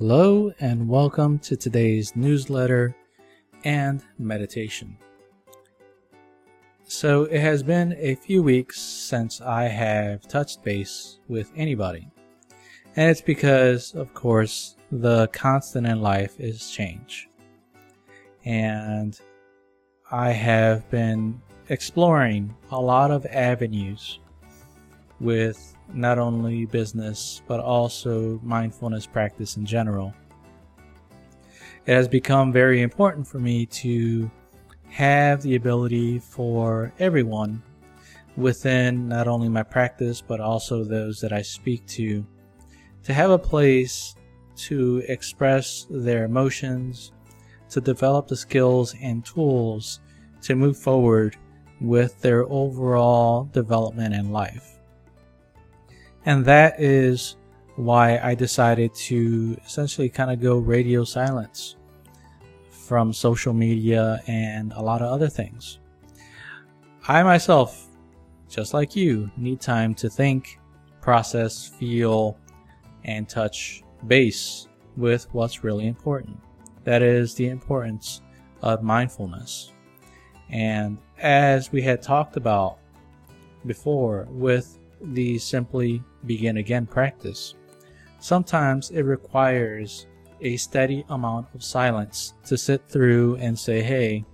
Hello, and welcome to today's newsletter and meditation. So, it has been a few weeks since I have touched base with anybody. And it's because, of course, the constant in life is change. And I have been exploring a lot of avenues with not only business, but also mindfulness practice in general. It has become very important for me to have the ability for everyone within not only my practice, but also those that I speak to, to have a place to express their emotions, to develop the skills and tools to move forward with their overall development in life. And that is why I decided to essentially kind of go radio silence from social media and a lot of other things. I myself, just like you, need time to think, process, feel, and touch base with what's really important. That is the importance of mindfulness. And as we had talked about before with the simply begin again practice. Sometimes it requires a steady amount of silence to sit through and say, hey,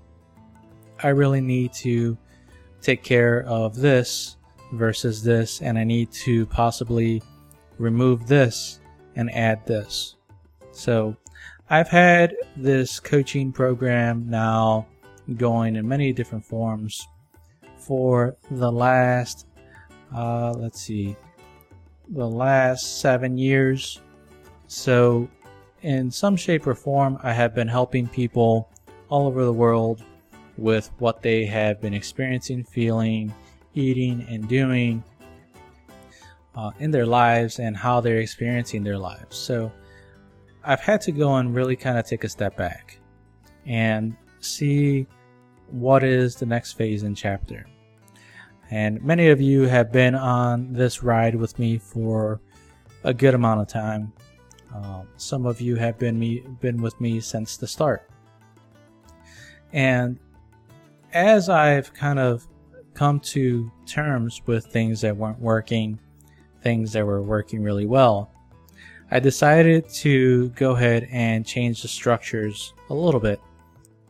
I really need to take care of this versus this, and I need to possibly remove this and add this. So I've had this coaching program now going in many different forms for the last uh, let's see, the last seven years. So, in some shape or form, I have been helping people all over the world with what they have been experiencing, feeling, eating, and doing uh, in their lives and how they're experiencing their lives. So, I've had to go and really kind of take a step back and see what is the next phase in chapter. And many of you have been on this ride with me for a good amount of time. Um, some of you have been me been with me since the start. And as I've kind of come to terms with things that weren't working, things that were working really well, I decided to go ahead and change the structures a little bit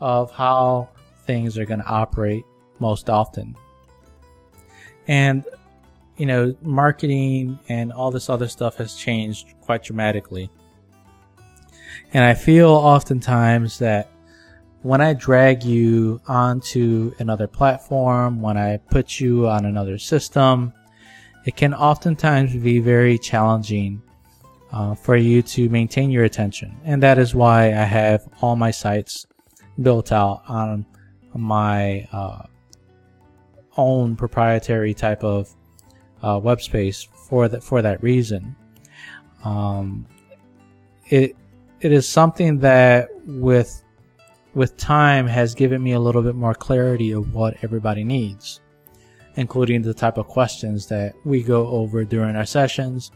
of how things are going to operate most often and you know marketing and all this other stuff has changed quite dramatically. And i feel oftentimes that when i drag you onto another platform when i put you on another system it can oftentimes be very challenging uh, for you to maintain your attention. And that is why i have all my sites built out on my uh, own proprietary type of uh, web space for that for that reason. Um, it it is something that with with time has given me a little bit more clarity of what everybody needs, including the type of questions that we go over during our sessions,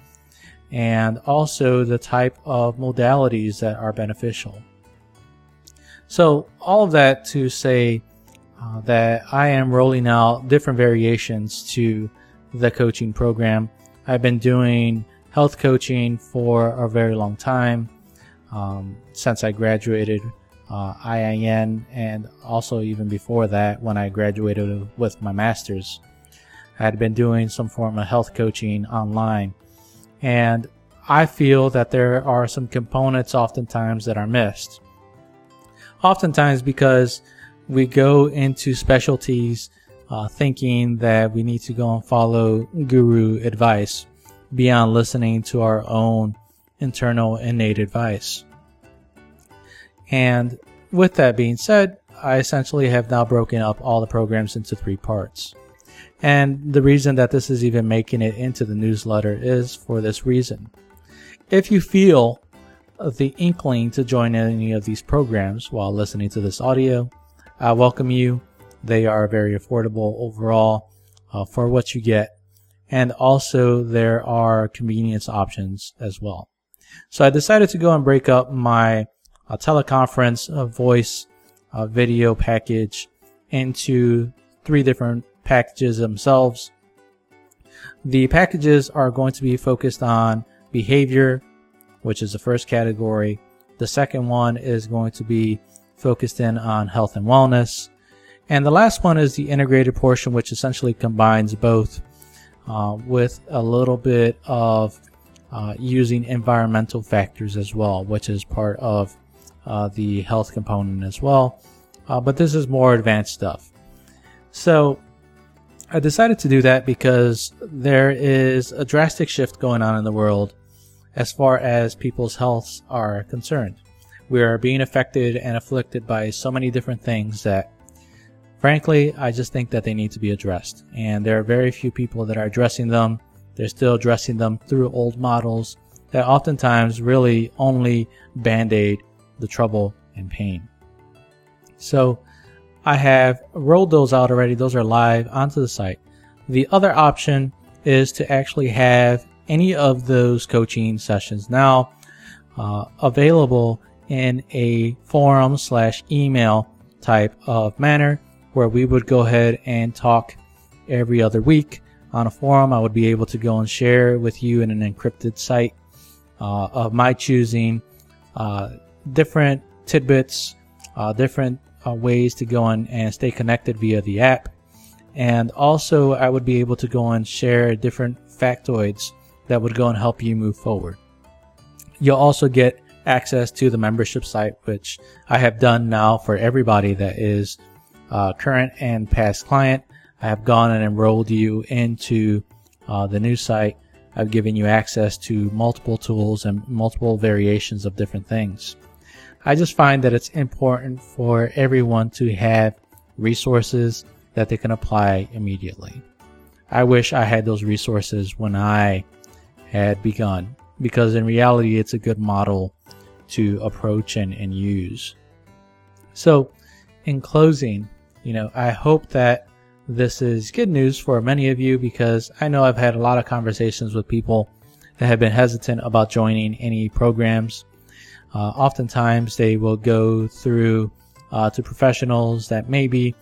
and also the type of modalities that are beneficial. So all of that to say uh, that I am rolling out different variations to the coaching program. I've been doing health coaching for a very long time um, since I graduated uh, IIN and also even before that when I graduated with my master's. I had been doing some form of health coaching online. And I feel that there are some components oftentimes that are missed. Oftentimes because we go into specialties uh, thinking that we need to go and follow guru advice beyond listening to our own internal innate advice. And with that being said, I essentially have now broken up all the programs into three parts. And the reason that this is even making it into the newsletter is for this reason. If you feel the inkling to join any of these programs while listening to this audio, I welcome you. They are very affordable overall uh, for what you get. And also there are convenience options as well. So I decided to go and break up my uh, teleconference uh, voice video package into three different packages themselves. The packages are going to be focused on behavior, which is the first category. The second one is going to be focused in on health and wellness. And the last one is the integrated portion, which essentially combines both uh, with a little bit of uh, using environmental factors as well, which is part of uh, the health component as well. Uh, but this is more advanced stuff. So I decided to do that because there is a drastic shift going on in the world as far as people's healths are concerned. We are being affected and afflicted by so many different things that frankly, I just think that they need to be addressed. And there are very few people that are addressing them. They're still addressing them through old models that oftentimes really only band aid the trouble and pain. So I have rolled those out already. Those are live onto the site. The other option is to actually have any of those coaching sessions now uh, available in a forum slash email type of manner where we would go ahead and talk every other week on a forum. I would be able to go and share with you in an encrypted site uh, of my choosing uh, different tidbits, uh, different uh, ways to go and, and stay connected via the app. And also, I would be able to go and share different factoids that would go and help you move forward. You'll also get access to the membership site, which I have done now for everybody that is uh, current and past client. I have gone and enrolled you into uh, the new site. I've given you access to multiple tools and multiple variations of different things. I just find that it's important for everyone to have resources that they can apply immediately. I wish I had those resources when I had begun because in reality it's a good model to approach and, and use. So, in closing, you know, I hope that this is good news for many of you because I know I've had a lot of conversations with people that have been hesitant about joining any programs. Uh, oftentimes they will go through uh, to professionals that maybe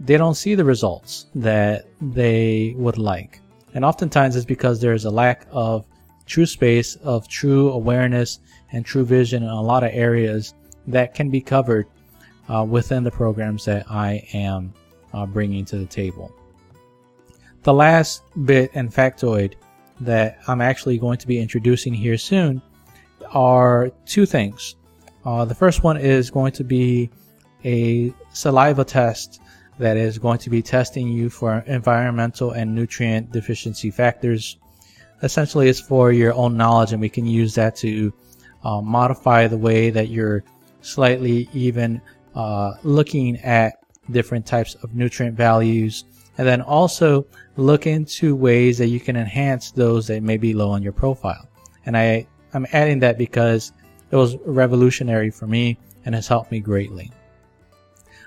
they don't see the results that they would like. And oftentimes it's because there's a lack of true space, of true awareness, and true vision in a lot of areas that can be covered uh, within the programs that I am uh, bringing to the table. The last bit and factoid that I'm actually going to be introducing here soon are two things. Uh, the first one is going to be a saliva test that is going to be testing you for environmental and nutrient deficiency factors. Essentially, it's for your own knowledge, and we can use that to uh, modify the way that you're slightly even uh, looking at different types of nutrient values, and then also look into ways that you can enhance those that may be low on your profile. And I, I'm adding that because it was revolutionary for me and has helped me greatly.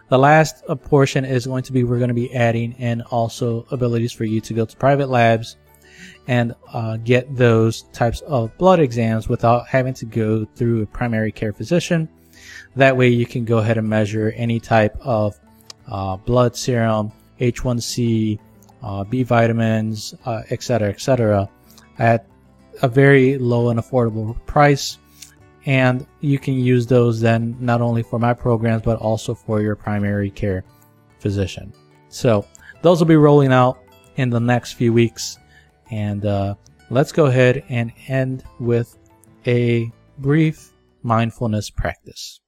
The last portion is going to be we're going to be adding in also abilities for you to go to private labs and uh, get those types of blood exams without having to go through a primary care physician that way you can go ahead and measure any type of uh, blood serum, H1C, uh, B vitamins, etc., uh, etc., et at a very low and affordable price. And you can use those then not only for my programs, but also for your primary care physician. So those will be rolling out in the next few weeks. And uh, let's go ahead and end with a brief mindfulness practice.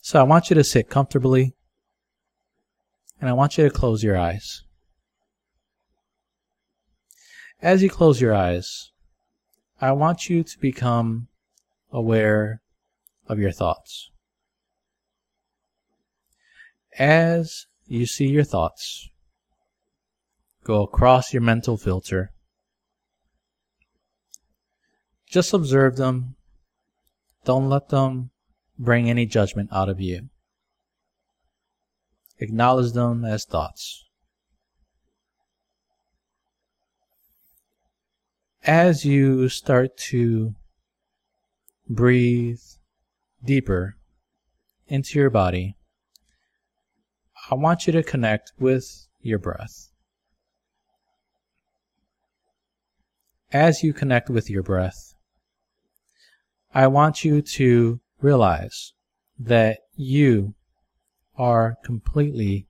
So I want you to sit comfortably and I want you to close your eyes. As you close your eyes, I want you to become aware of your thoughts. As you see your thoughts go across your mental filter, just observe them. Don't let them bring any judgment out of you. Acknowledge them as thoughts. as you start to breathe deeper into your body, I want you to connect with your breath. As you connect with your breath, I want you to realize that you are completely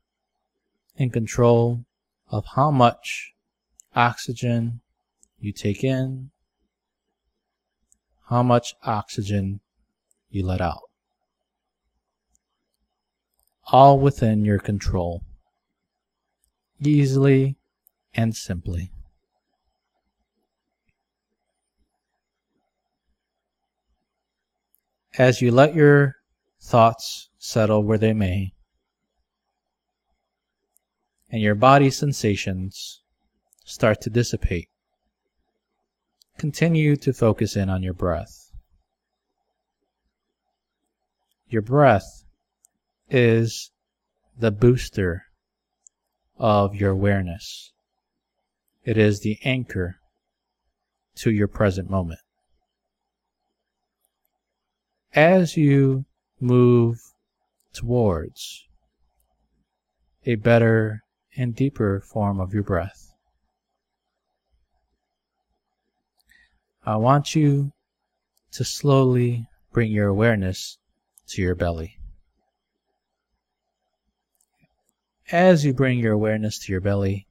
in control of how much oxygen you take in, how much oxygen you let out. All within your control, easily and simply. As you let your thoughts settle where they may, and your body sensations start to dissipate, continue to focus in on your breath. Your breath is the booster of your awareness. It is the anchor to your present moment. As you move towards a better and deeper form of your breath, I want you to slowly bring your awareness to your belly. As you bring your awareness to your belly,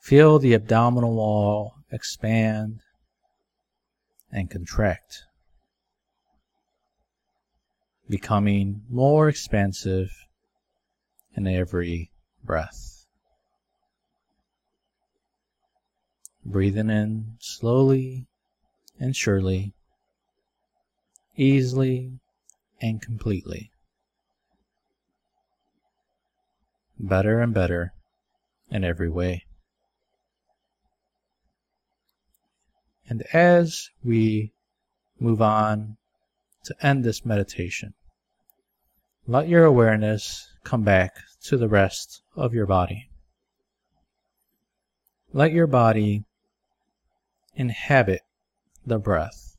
feel the abdominal wall expand and contract, becoming more expansive in every breath. breathing in slowly and surely, easily and completely. Better and better in every way. And as we move on to end this meditation, let your awareness come back to the rest of your body. Let your body inhabit the breath,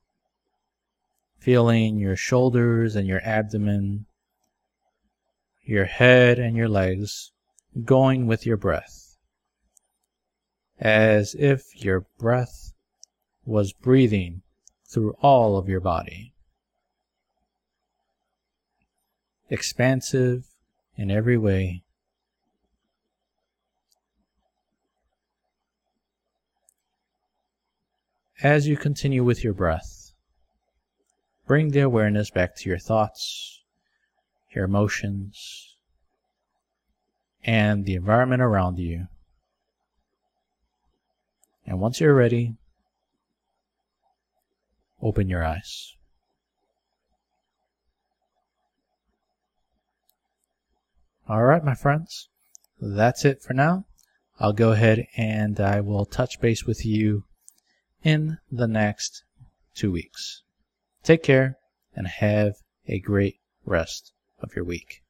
feeling your shoulders and your abdomen, your head and your legs going with your breath, as if your breath was breathing through all of your body. Expansive in every way As you continue with your breath, bring the awareness back to your thoughts, your emotions, and the environment around you. And once you're ready, open your eyes. All right, my friends, that's it for now. I'll go ahead and I will touch base with you in the next two weeks. Take care and have a great rest of your week.